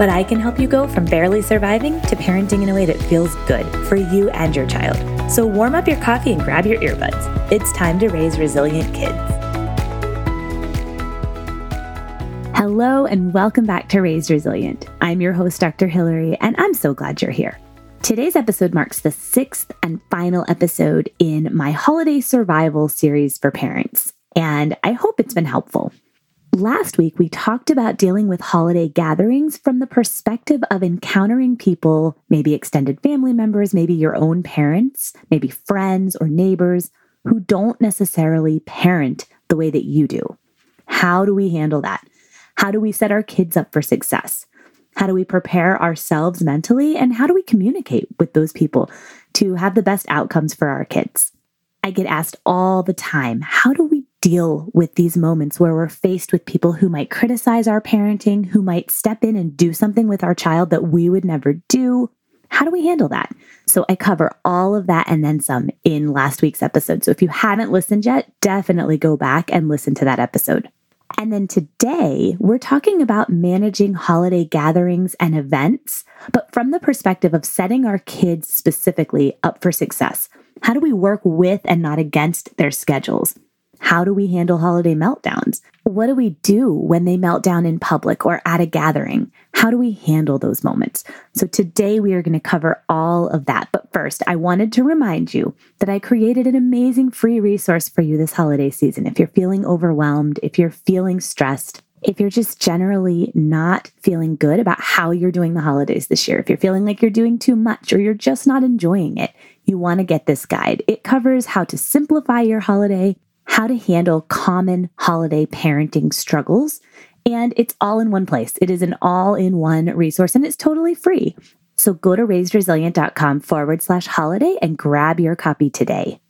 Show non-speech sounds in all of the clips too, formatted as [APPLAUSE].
but I can help you go from barely surviving to parenting in a way that feels good for you and your child. So warm up your coffee and grab your earbuds. It's time to raise resilient kids. Hello, and welcome back to Raised Resilient. I'm your host, Dr. Hillary, and I'm so glad you're here. Today's episode marks the sixth and final episode in my holiday survival series for parents, and I hope it's been helpful. Last week, we talked about dealing with holiday gatherings from the perspective of encountering people, maybe extended family members, maybe your own parents, maybe friends or neighbors who don't necessarily parent the way that you do. How do we handle that? How do we set our kids up for success? How do we prepare ourselves mentally? And how do we communicate with those people to have the best outcomes for our kids? I get asked all the time how do we deal with these moments where we're faced with people who might criticize our parenting, who might step in and do something with our child that we would never do. How do we handle that? So, I cover all of that and then some in last week's episode. So, if you haven't listened yet, definitely go back and listen to that episode. And then today, we're talking about managing holiday gatherings and events, but from the perspective of setting our kids specifically up for success. How do we work with and not against their schedules? How do we handle holiday meltdowns? What do we do when they melt down in public or at a gathering? How do we handle those moments? So, today we are going to cover all of that. But first, I wanted to remind you that I created an amazing free resource for you this holiday season. If you're feeling overwhelmed, if you're feeling stressed, if you're just generally not feeling good about how you're doing the holidays this year, if you're feeling like you're doing too much or you're just not enjoying it, you want to get this guide. It covers how to simplify your holiday, how to handle common holiday parenting struggles. And it's all in one place. It is an all in one resource and it's totally free. So go to raisedresilient.com forward slash holiday and grab your copy today.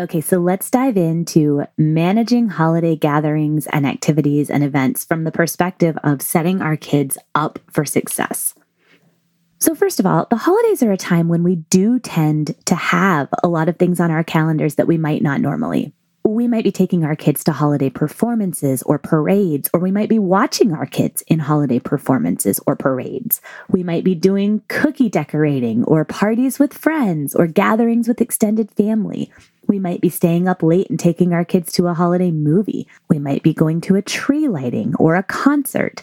Okay, so let's dive into managing holiday gatherings and activities and events from the perspective of setting our kids up for success. So, first of all, the holidays are a time when we do tend to have a lot of things on our calendars that we might not normally we might be taking our kids to holiday performances or parades, or we might be watching our kids in holiday performances or parades. We might be doing cookie decorating or parties with friends or gatherings with extended family. We might be staying up late and taking our kids to a holiday movie. We might be going to a tree lighting or a concert.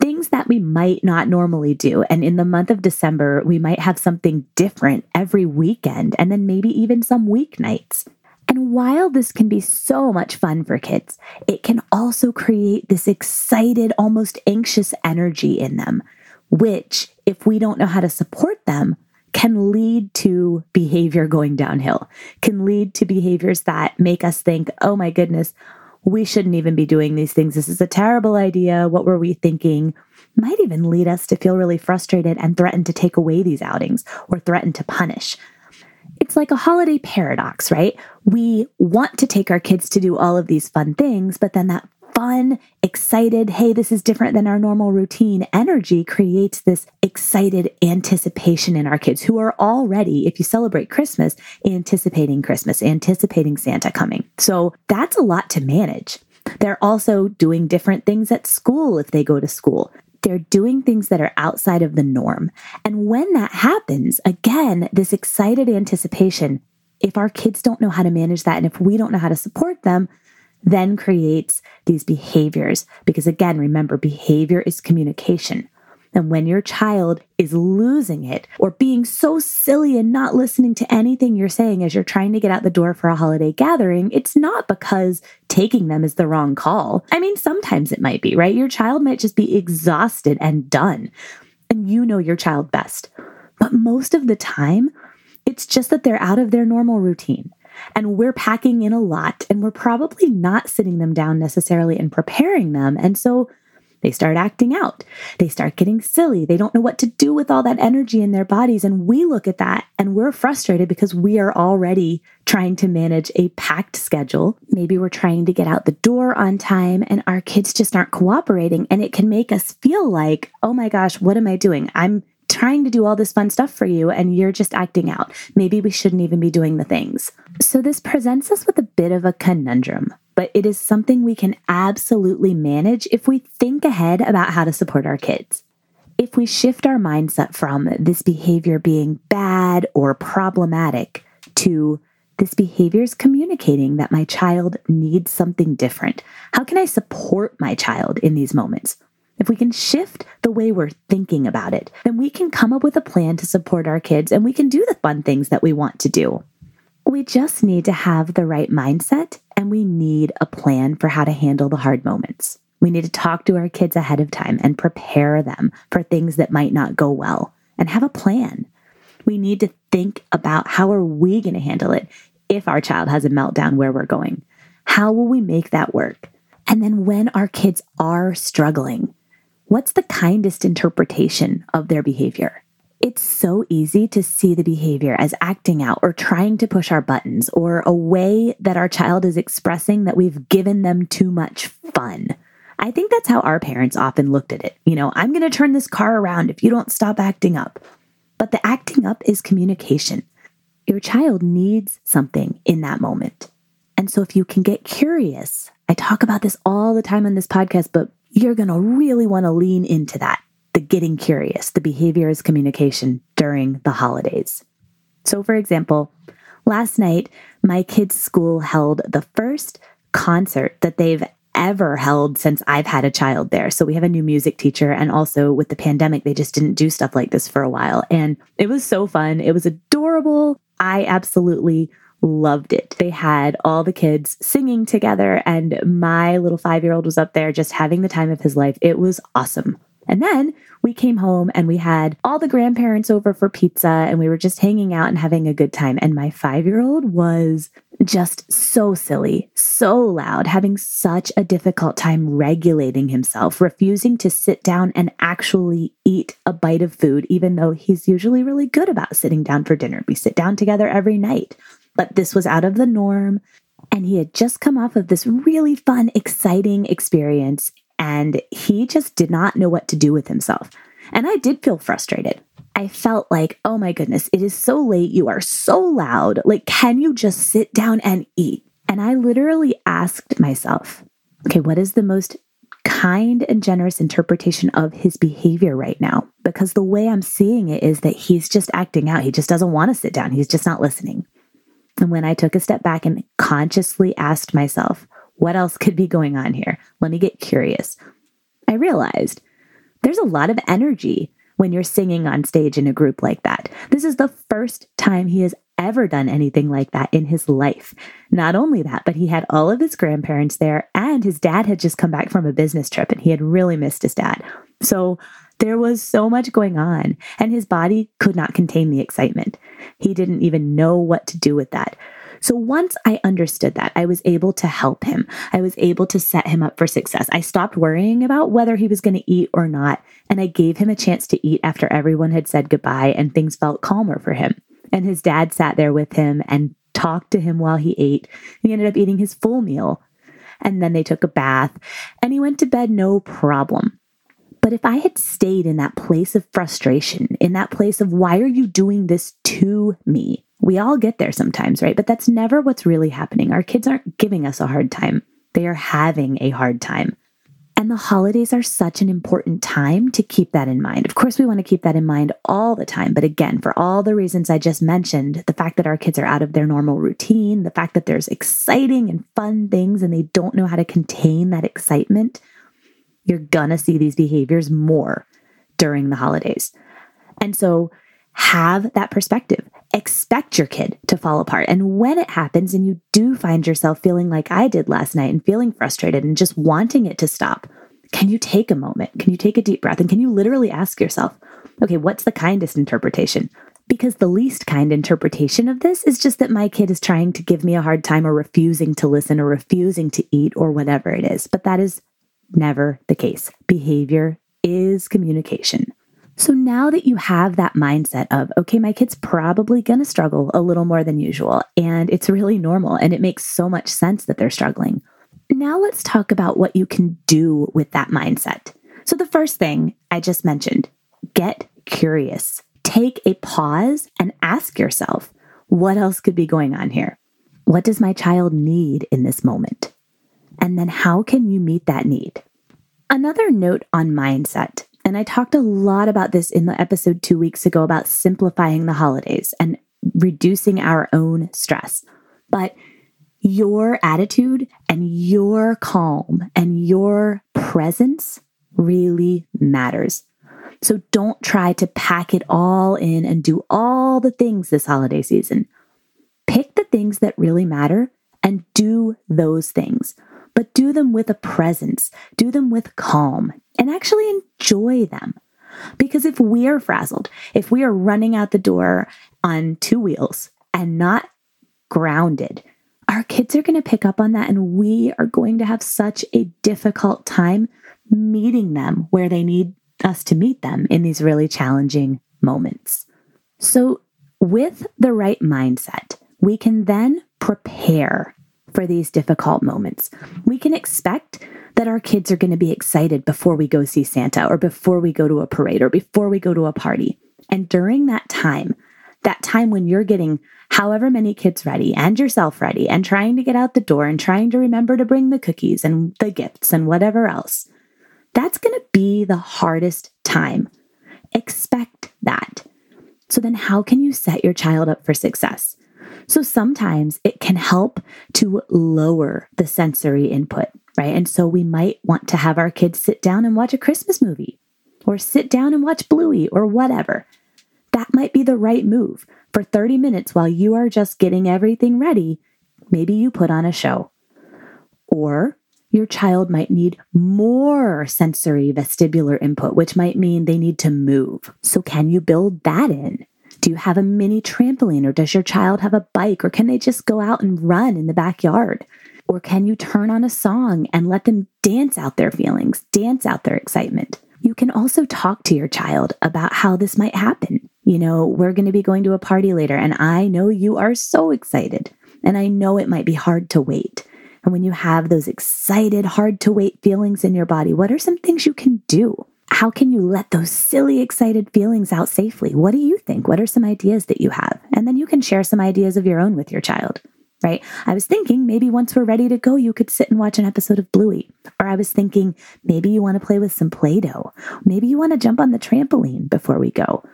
Things that we might not normally do. And in the month of December, we might have something different every weekend and then maybe even some weeknights. And while this can be so much fun for kids, it can also create this excited, almost anxious energy in them, which, if we don't know how to support them, can lead to behavior going downhill, can lead to behaviors that make us think, oh my goodness, we shouldn't even be doing these things. This is a terrible idea. What were we thinking? Might even lead us to feel really frustrated and threaten to take away these outings or threaten to punish it's like a holiday paradox, right? We want to take our kids to do all of these fun things, but then that fun, excited, hey, this is different than our normal routine energy creates this excited anticipation in our kids who are already, if you celebrate Christmas, anticipating Christmas, anticipating Santa coming. So that's a lot to manage. They're also doing different things at school if they go to school they're doing things that are outside of the norm. And when that happens, again, this excited anticipation, if our kids don't know how to manage that and if we don't know how to support them, then creates these behaviors. Because again, remember, behavior is communication. And when your child is losing it or being so silly and not listening to anything you're saying as you're trying to get out the door for a holiday gathering, it's not because taking them is the wrong call. I mean, sometimes it might be, right? Your child might just be exhausted and done. And you know your child best. But most of the time, it's just that they're out of their normal routine and we're packing in a lot and we're probably not sitting them down necessarily and preparing them. And so They start acting out. They start getting silly. They don't know what to do with all that energy in their bodies. And we look at that and we're frustrated because we are already trying to manage a packed schedule. Maybe we're trying to get out the door on time and our kids just aren't cooperating. And it can make us feel like, oh my gosh, what am I doing? I'm trying to do all this fun stuff for you and you're just acting out. Maybe we shouldn't even be doing the things. So, this presents us with a bit of a conundrum, but it is something we can absolutely manage if we think ahead about how to support our kids. If we shift our mindset from this behavior being bad or problematic to this behavior is communicating that my child needs something different. How can I support my child in these moments? If we can shift the way we're thinking about it, then we can come up with a plan to support our kids and we can do the fun things that we want to do. We just need to have the right mindset and we need a plan for how to handle the hard moments. We need to talk to our kids ahead of time and prepare them for things that might not go well and have a plan. We need to think about how are we going to handle it if our child has a meltdown where we're going? How will we make that work? And then when our kids are struggling, what's the kindest interpretation of their behavior? It's so easy to see the behavior as acting out or trying to push our buttons or a way that our child is expressing that we've given them too much fun. I think that's how our parents often looked at it. You know, I'm going to turn this car around if you don't stop acting up. But the acting up is communication. Your child needs something in that moment. And so if you can get curious, I talk about this all the time on this podcast, but you're going to really want to lean into that the getting curious, the behavior is communication during the holidays. So, for example, last night, my kids' school held the first concert that they've ever held since I've had a child there. So we have a new music teacher. And also with the pandemic, they just didn't do stuff like this for a while. And it was so fun. It was adorable. I absolutely loved it. They had all the kids singing together, and my little five year old was up there just having the time of his life. It was awesome. And then we came home and we had all the grandparents over for pizza and we were just hanging out and having a good time. And my five year old was just so silly, so loud, having such a difficult time regulating himself, refusing to sit down and actually eat a bite of food, even though he's usually really good about sitting down for dinner. We sit down together every night. But this was out of the norm. And he had just come off of this really fun, exciting experience. And he just did not know what to do with himself. And I did feel frustrated. I felt like, oh my goodness, it is so late. You are so loud. Like, can you just sit down and eat? And I literally asked myself, okay, what is the most kind and generous interpretation of his behavior right now? Because the way I'm seeing it is that he's just acting out. He just doesn't want to sit down, he's just not listening. And when I took a step back and consciously asked myself, what else could be going on here? Let me get curious. I realized there's a lot of energy when you're singing on stage in a group like that. This is the first time he has ever done anything like that in his life. Not only that, but he had all of his grandparents there, and his dad had just come back from a business trip and he had really missed his dad. So there was so much going on, and his body could not contain the excitement. He didn't even know what to do with that. So once I understood that, I was able to help him. I was able to set him up for success. I stopped worrying about whether he was going to eat or not, and I gave him a chance to eat after everyone had said goodbye and things felt calmer for him. And his dad sat there with him and talked to him while he ate. He ended up eating his full meal. And then they took a bath and he went to bed no problem. But if I had stayed in that place of frustration, in that place of why are you doing this to me? We all get there sometimes, right? But that's never what's really happening. Our kids aren't giving us a hard time, they are having a hard time. And the holidays are such an important time to keep that in mind. Of course, we want to keep that in mind all the time. But again, for all the reasons I just mentioned, the fact that our kids are out of their normal routine, the fact that there's exciting and fun things and they don't know how to contain that excitement, you're gonna see these behaviors more during the holidays. And so have that perspective. Expect your kid to fall apart. And when it happens and you do find yourself feeling like I did last night and feeling frustrated and just wanting it to stop, can you take a moment? Can you take a deep breath? And can you literally ask yourself, okay, what's the kindest interpretation? Because the least kind interpretation of this is just that my kid is trying to give me a hard time or refusing to listen or refusing to eat or whatever it is. But that is never the case. Behavior is communication. So now that you have that mindset of, okay, my kid's probably going to struggle a little more than usual, and it's really normal, and it makes so much sense that they're struggling. Now let's talk about what you can do with that mindset. So, the first thing I just mentioned get curious. Take a pause and ask yourself, what else could be going on here? What does my child need in this moment? And then how can you meet that need? Another note on mindset and I talked a lot about this in the episode two weeks ago about simplifying the holidays and reducing our own stress. But your attitude and your calm and your presence really matters. So don't try to pack it all in and do all the things this holiday season. Pick the things that really matter and do those things but do them with a presence, do them with calm, and actually enjoy them. Because if we are frazzled, if we are running out the door on two wheels and not grounded, our kids are going to pick up on that and we are going to have such a difficult time meeting them where they need us to meet them in these really challenging moments. So, with the right mindset, we can then prepare for these difficult moments. We can expect that our kids are going to be excited before we go see Santa or before we go to a parade or before we go to a party. And during that time, that time when you're getting however many kids ready and yourself ready and trying to get out the door and trying to remember to bring the cookies and the gifts and whatever else, that's going to be the hardest time. Expect that. So, then how can you set your child up for success? So sometimes it can help to lower the sensory input, right? And so we might want to have our kids sit down and watch a Christmas movie or sit down and watch Bluey or whatever. That might be the right move. For 30 minutes while you are just getting everything ready, maybe you put on a show. Or your child might need more sensory vestibular input, which might mean they need to move. So, can you build that in? Do you have a mini trampoline or does your child have a bike or can they just go out and run in the backyard? Or can you turn on a song and let them dance out their feelings, dance out their excitement? You can also talk to your child about how this might happen. You know, we're going to be going to a party later, and I know you are so excited, and I know it might be hard to wait. And when you have those excited, hard to wait feelings in your body, what are some things you can do? How can you let those silly, excited feelings out safely? What do you think? What are some ideas that you have? And then you can share some ideas of your own with your child, right? I was thinking maybe once we're ready to go, you could sit and watch an episode of Bluey. Or I was thinking maybe you want to play with some Play Doh. Maybe you want to jump on the trampoline before we go.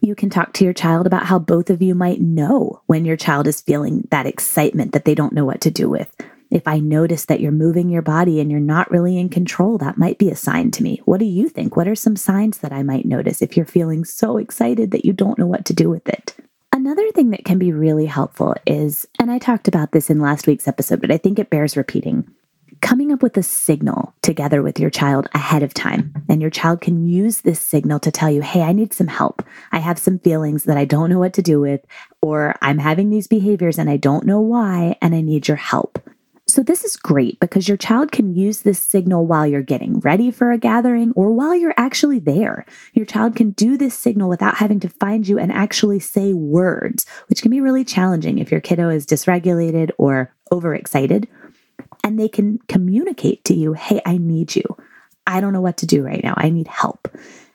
You can talk to your child about how both of you might know when your child is feeling that excitement that they don't know what to do with if I notice that you're moving your body and you're not really in control, that might be a sign to me. What do you think? What are some signs that I might notice if you're feeling so excited that you don't know what to do with it? Another thing that can be really helpful is, and I talked about this in last week's episode, but I think it bears repeating coming up with a signal together with your child ahead of time. And your child can use this signal to tell you, hey, I need some help. I have some feelings that I don't know what to do with, or I'm having these behaviors and I don't know why, and I need your help. So, this is great because your child can use this signal while you're getting ready for a gathering or while you're actually there. Your child can do this signal without having to find you and actually say words, which can be really challenging if your kiddo is dysregulated or overexcited. And they can communicate to you, hey, I need you. I don't know what to do right now. I need help.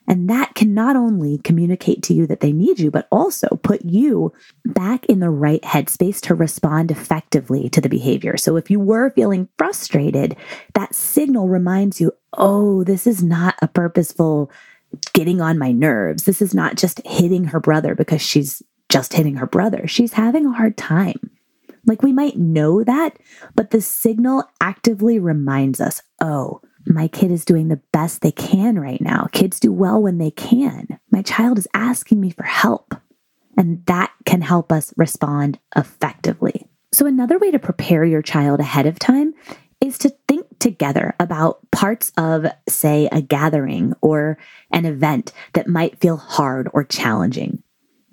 And that can not only communicate to you that they need you, but also put you back in the right headspace to respond effectively to the behavior. So if you were feeling frustrated, that signal reminds you, oh, this is not a purposeful getting on my nerves. This is not just hitting her brother because she's just hitting her brother. She's having a hard time. Like we might know that, but the signal actively reminds us, oh, my kid is doing the best they can right now. Kids do well when they can. My child is asking me for help. And that can help us respond effectively. So, another way to prepare your child ahead of time is to think together about parts of, say, a gathering or an event that might feel hard or challenging.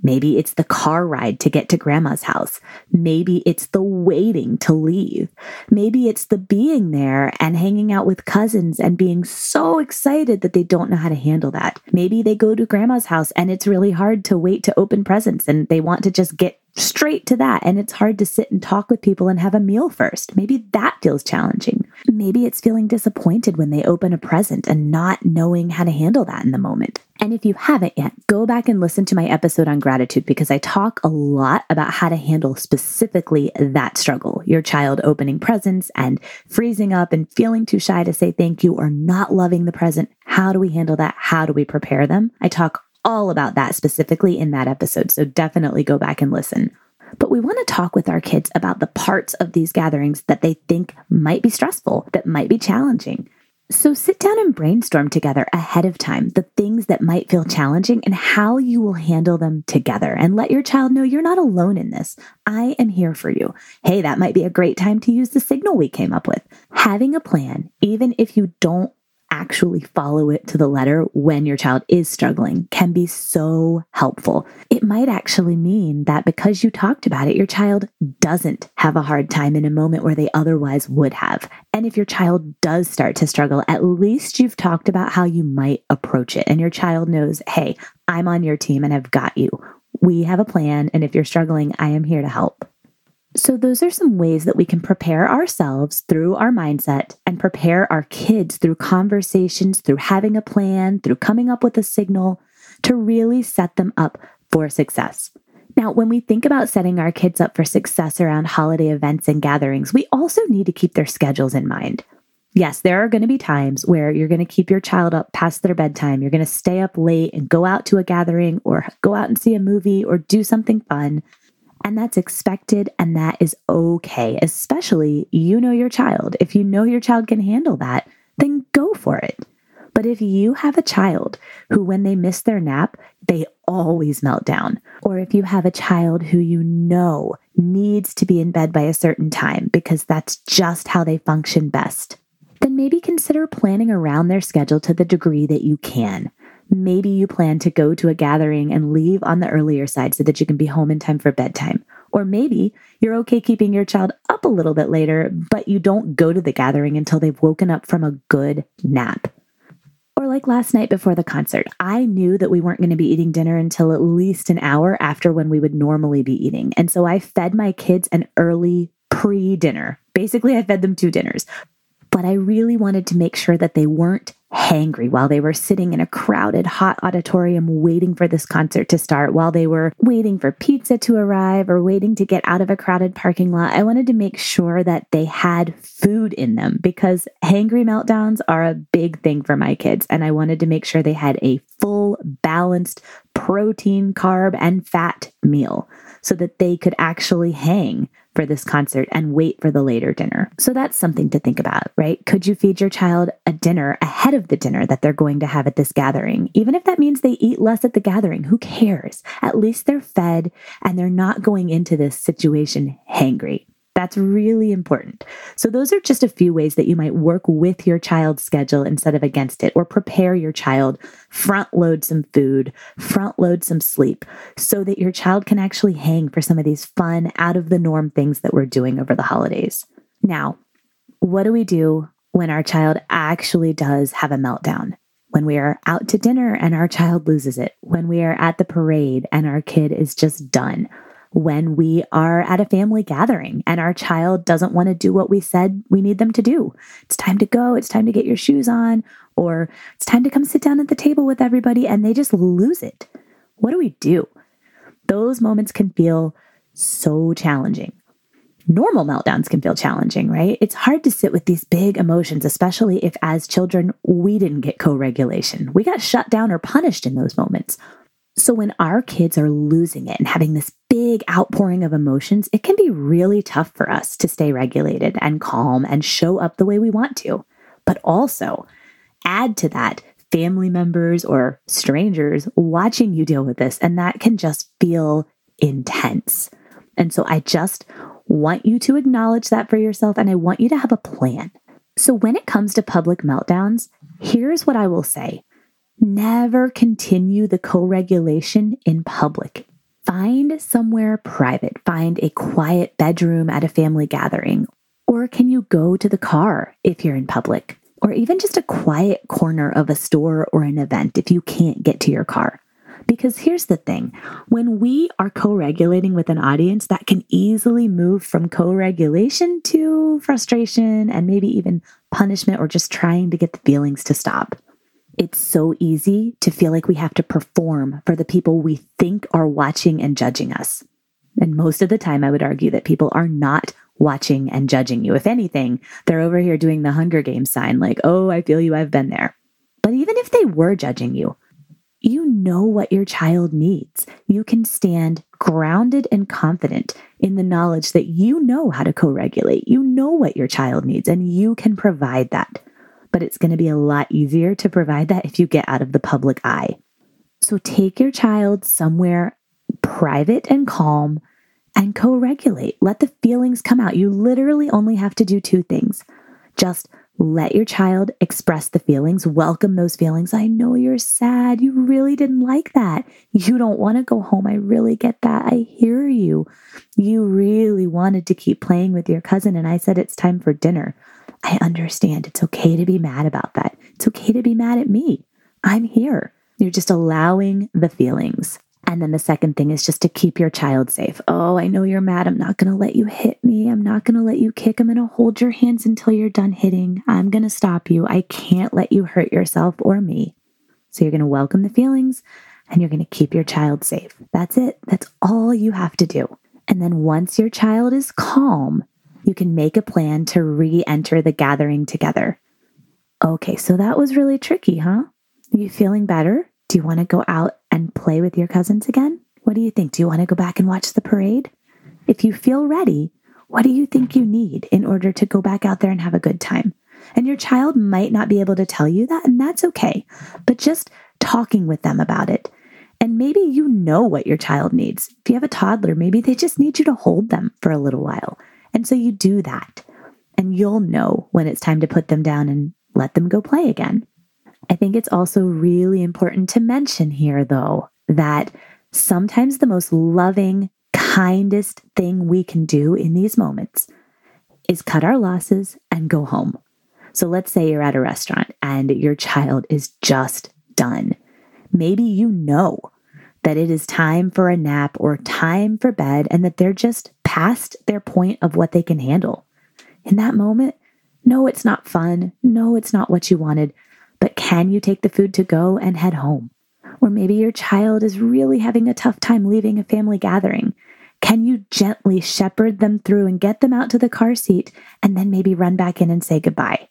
Maybe it's the car ride to get to grandma's house. Maybe it's the waiting to leave. Maybe it's the being there and hanging out with cousins and being so excited that they don't know how to handle that. Maybe they go to grandma's house and it's really hard to wait to open presents and they want to just get straight to that. And it's hard to sit and talk with people and have a meal first. Maybe that feels challenging. Maybe it's feeling disappointed when they open a present and not knowing how to handle that in the moment. And if you haven't yet, go back and listen to my episode on gratitude because I talk a lot about how to handle specifically that struggle your child opening presents and freezing up and feeling too shy to say thank you or not loving the present. How do we handle that? How do we prepare them? I talk all about that specifically in that episode. So definitely go back and listen. But we want to talk with our kids about the parts of these gatherings that they think might be stressful, that might be challenging. So sit down and brainstorm together ahead of time the things that might feel challenging and how you will handle them together. And let your child know you're not alone in this. I am here for you. Hey, that might be a great time to use the signal we came up with. Having a plan, even if you don't actually follow it to the letter when your child is struggling can be so helpful. It might actually mean that because you talked about it, your child doesn't have a hard time in a moment where they otherwise would have. And if your child does start to struggle, at least you've talked about how you might approach it. And your child knows, hey, I'm on your team and I've got you. We have a plan. And if you're struggling, I am here to help. So, those are some ways that we can prepare ourselves through our mindset and prepare our kids through conversations, through having a plan, through coming up with a signal to really set them up for success. Now, when we think about setting our kids up for success around holiday events and gatherings, we also need to keep their schedules in mind. Yes, there are going to be times where you're going to keep your child up past their bedtime. You're going to stay up late and go out to a gathering or go out and see a movie or do something fun. And that's expected and that is okay, especially you know your child. If you know your child can handle that, then go for it. But if you have a child who, when they miss their nap, they always melt down, or if you have a child who you know needs to be in bed by a certain time because that's just how they function best, then maybe consider planning around their schedule to the degree that you can. Maybe you plan to go to a gathering and leave on the earlier side so that you can be home in time for bedtime. Or maybe you're okay keeping your child up a little bit later, but you don't go to the gathering until they've woken up from a good nap. Or like last night before the concert, I knew that we weren't going to be eating dinner until at least an hour after when we would normally be eating. And so I fed my kids an early pre dinner. Basically, I fed them two dinners. But I really wanted to make sure that they weren't hangry while they were sitting in a crowded, hot auditorium waiting for this concert to start, while they were waiting for pizza to arrive or waiting to get out of a crowded parking lot. I wanted to make sure that they had food in them because hangry meltdowns are a big thing for my kids. And I wanted to make sure they had a full, balanced protein, carb, and fat meal so that they could actually hang for this concert and wait for the later dinner. So that's something to think about, right? Could you feed your child a dinner ahead of the dinner that they're going to have at this gathering? Even if that means they eat less at the gathering, who cares? At least they're fed and they're not going into this situation hangry. That's really important. So, those are just a few ways that you might work with your child's schedule instead of against it, or prepare your child, front load some food, front load some sleep, so that your child can actually hang for some of these fun, out of the norm things that we're doing over the holidays. Now, what do we do when our child actually does have a meltdown? When we are out to dinner and our child loses it, when we are at the parade and our kid is just done when we are at a family gathering and our child doesn't want to do what we said we need them to do. It's time to go, it's time to get your shoes on, or it's time to come sit down at the table with everybody and they just lose it. What do we do? Those moments can feel so challenging. Normal meltdowns can feel challenging, right? It's hard to sit with these big emotions, especially if as children we didn't get co regulation. We got shut down or punished in those moments. So, when our kids are losing it and having this big outpouring of emotions, it can be really tough for us to stay regulated and calm and show up the way we want to. But also, add to that family members or strangers watching you deal with this, and that can just feel intense. And so, I just want you to acknowledge that for yourself, and I want you to have a plan. So, when it comes to public meltdowns, here's what I will say Never continue the co regulation in public. Find somewhere private, find a quiet bedroom at a family gathering, or can you go to the car if you're in public, or even just a quiet corner of a store or an event if you can't get to your car? Because here's the thing when we are co regulating with an audience, that can easily move from co regulation to frustration and maybe even punishment or just trying to get the feelings to stop. It's so easy to feel like we have to perform for the people we think are watching and judging us. And most of the time, I would argue that people are not watching and judging you. If anything, they're over here doing the Hunger Games sign, like, oh, I feel you, I've been there. But even if they were judging you, you know what your child needs. You can stand grounded and confident in the knowledge that you know how to co regulate. You know what your child needs, and you can provide that but it's going to be a lot easier to provide that if you get out of the public eye. So take your child somewhere private and calm and co regulate. Let the feelings come out. You literally only have to do two things just let your child express the feelings, welcome those feelings. I know you're sad. You really didn't like that. You don't want to go home. I really get that. I hear you. You really wanted to keep playing with your cousin, and I said it's time for dinner. I understand. It's okay to be mad about that. It's okay to be mad at me. I'm here. You're just allowing the feelings. And then the second thing is just to keep your child safe. Oh, I know you're mad. I'm not going to let you hit me. I'm not going to let you kick. I'm going to hold your hands until you're done hitting. I'm going to stop you. I can't let you hurt yourself or me. So you're going to welcome the feelings and you're going to keep your child safe. That's it. That's all you have to do. And then once your child is calm, you can make a plan to re enter the gathering together. Okay, so that was really tricky, huh? Are you feeling better? Do you want to go out and play with your cousins again? What do you think? Do you want to go back and watch the parade? If you feel ready, what do you think you need in order to go back out there and have a good time? And your child might not be able to tell you that, and that's okay. But just talking with them about it. And maybe you know what your child needs. If you have a toddler, maybe they just need you to hold them for a little while. And so you do that, and you'll know when it's time to put them down and let them go play again. I think it's also really important to mention here, though, that sometimes the most loving, kindest thing we can do in these moments is cut our losses and go home. So let's say you're at a restaurant and your child is just done. Maybe you know that it is time for a nap or time for bed and that they're just past their point of what they can handle. In that moment, no, it's not fun. No, it's not what you wanted. But can you take the food to go and head home? Or maybe your child is really having a tough time leaving a family gathering. Can you gently shepherd them through and get them out to the car seat and then maybe run back in and say goodbye?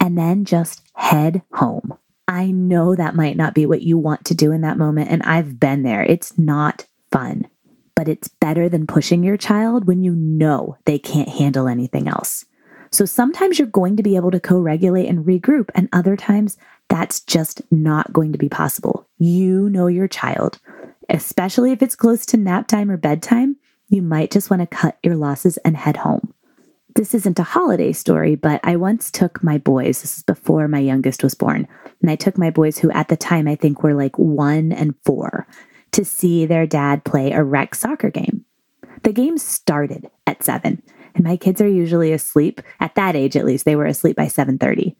And then just head home. I know that might not be what you want to do in that moment, and I've been there. It's not fun, but it's better than pushing your child when you know they can't handle anything else. So sometimes you're going to be able to co regulate and regroup, and other times that's just not going to be possible. You know your child, especially if it's close to nap time or bedtime, you might just want to cut your losses and head home this isn't a holiday story, but I once took my boys, this is before my youngest was born, and I took my boys, who at the time I think were like one and four, to see their dad play a rec soccer game. The game started at seven, and my kids are usually asleep. At that age, at least, they were asleep by 7:30.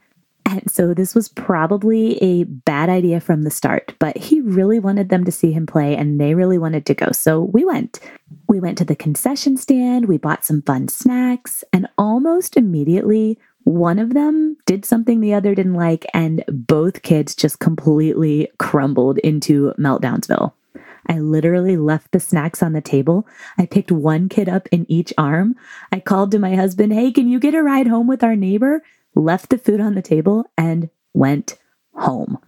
And [LAUGHS] so this was probably a bad idea from the start, but he really wanted them to see him play and they really wanted to go. So we went. We went to the concession stand, we bought some fun snacks, and almost immediately, one of them did something the other didn't like, and both kids just completely crumbled into Meltdownsville. I literally left the snacks on the table. I picked one kid up in each arm. I called to my husband, Hey, can you get a ride home with our neighbor? Left the food on the table, and went home.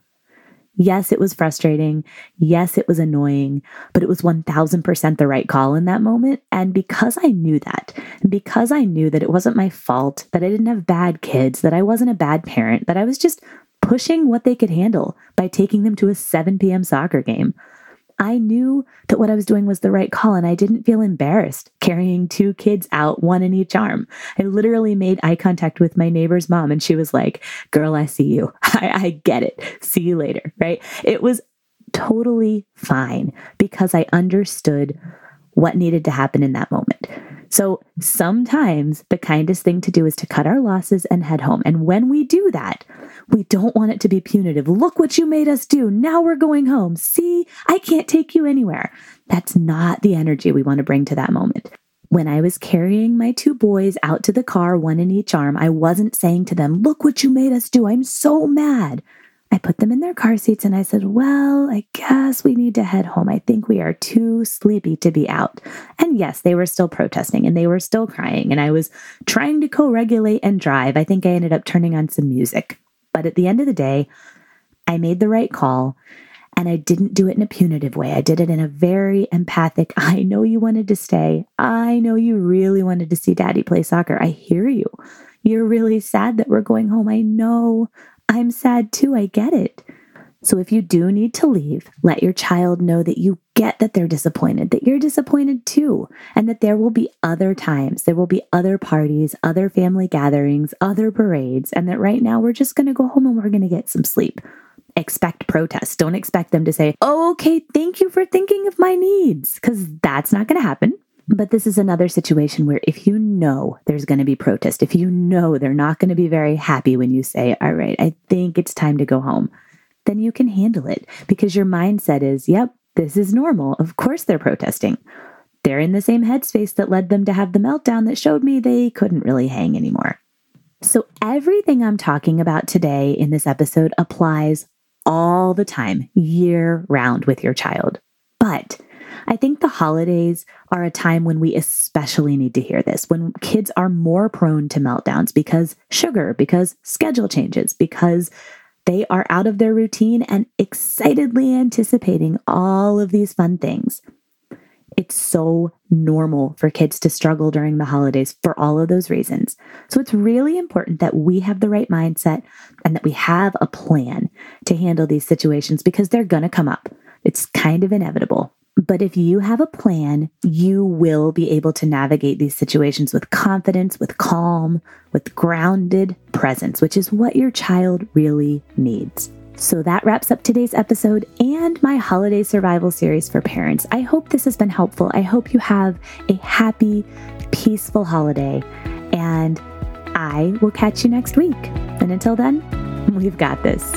Yes, it was frustrating. Yes, it was annoying, but it was 1000% the right call in that moment. And because I knew that, because I knew that it wasn't my fault, that I didn't have bad kids, that I wasn't a bad parent, that I was just pushing what they could handle by taking them to a 7 p.m. soccer game, I knew that what I was doing was the right call and I didn't feel embarrassed carrying two kids out, one in each arm. I literally made eye contact with my neighbor's mom and she was like, Girl, I see you. [LAUGHS] I, I get it. See you later. Right. It was totally fine because I understood what needed to happen in that moment. So sometimes the kindest thing to do is to cut our losses and head home. And when we do that, we don't want it to be punitive. Look what you made us do. Now we're going home. See, I can't take you anywhere. That's not the energy we want to bring to that moment. When I was carrying my two boys out to the car, one in each arm, I wasn't saying to them, Look what you made us do. I'm so mad. I put them in their car seats and I said, Well, I guess we need to head home. I think we are too sleepy to be out. And yes, they were still protesting and they were still crying. And I was trying to co regulate and drive. I think I ended up turning on some music. But at the end of the day, I made the right call and I didn't do it in a punitive way. I did it in a very empathic, [LAUGHS] I know you wanted to stay. I know you really wanted to see daddy play soccer. I hear you. You're really sad that we're going home. I know. I'm sad too. I get it. So if you do need to leave, let your child know that you get that they're disappointed, that you're disappointed too, and that there will be other times, there will be other parties, other family gatherings, other parades, and that right now we're just going to go home and we're going to get some sleep expect protests. Don't expect them to say, oh, okay, thank you for thinking of my needs, because that's not going to happen. But this is another situation where if you know there's going to be protest, if you know they're not going to be very happy when you say, all right, I think it's time to go home, then you can handle it because your mindset is, yep, this is normal. Of course they're protesting. They're in the same headspace that led them to have the meltdown that showed me they couldn't really hang anymore. So, everything I'm talking about today in this episode applies all the time, year round with your child. But I think the holidays are a time when we especially need to hear this, when kids are more prone to meltdowns because sugar, because schedule changes, because they are out of their routine and excitedly anticipating all of these fun things. It's so normal for kids to struggle during the holidays for all of those reasons. So it's really important that we have the right mindset and that we have a plan to handle these situations because they're going to come up. It's kind of inevitable. But if you have a plan, you will be able to navigate these situations with confidence, with calm, with grounded presence, which is what your child really needs. So that wraps up today's episode and my holiday survival series for parents. I hope this has been helpful. I hope you have a happy, peaceful holiday, and I will catch you next week. And until then, we've got this.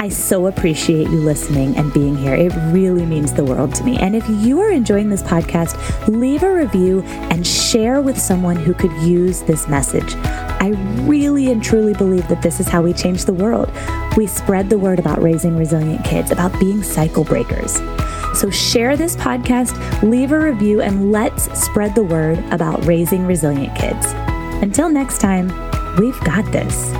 I so appreciate you listening and being here. It really means the world to me. And if you are enjoying this podcast, leave a review and share with someone who could use this message. I really and truly believe that this is how we change the world. We spread the word about raising resilient kids, about being cycle breakers. So share this podcast, leave a review, and let's spread the word about raising resilient kids. Until next time, we've got this.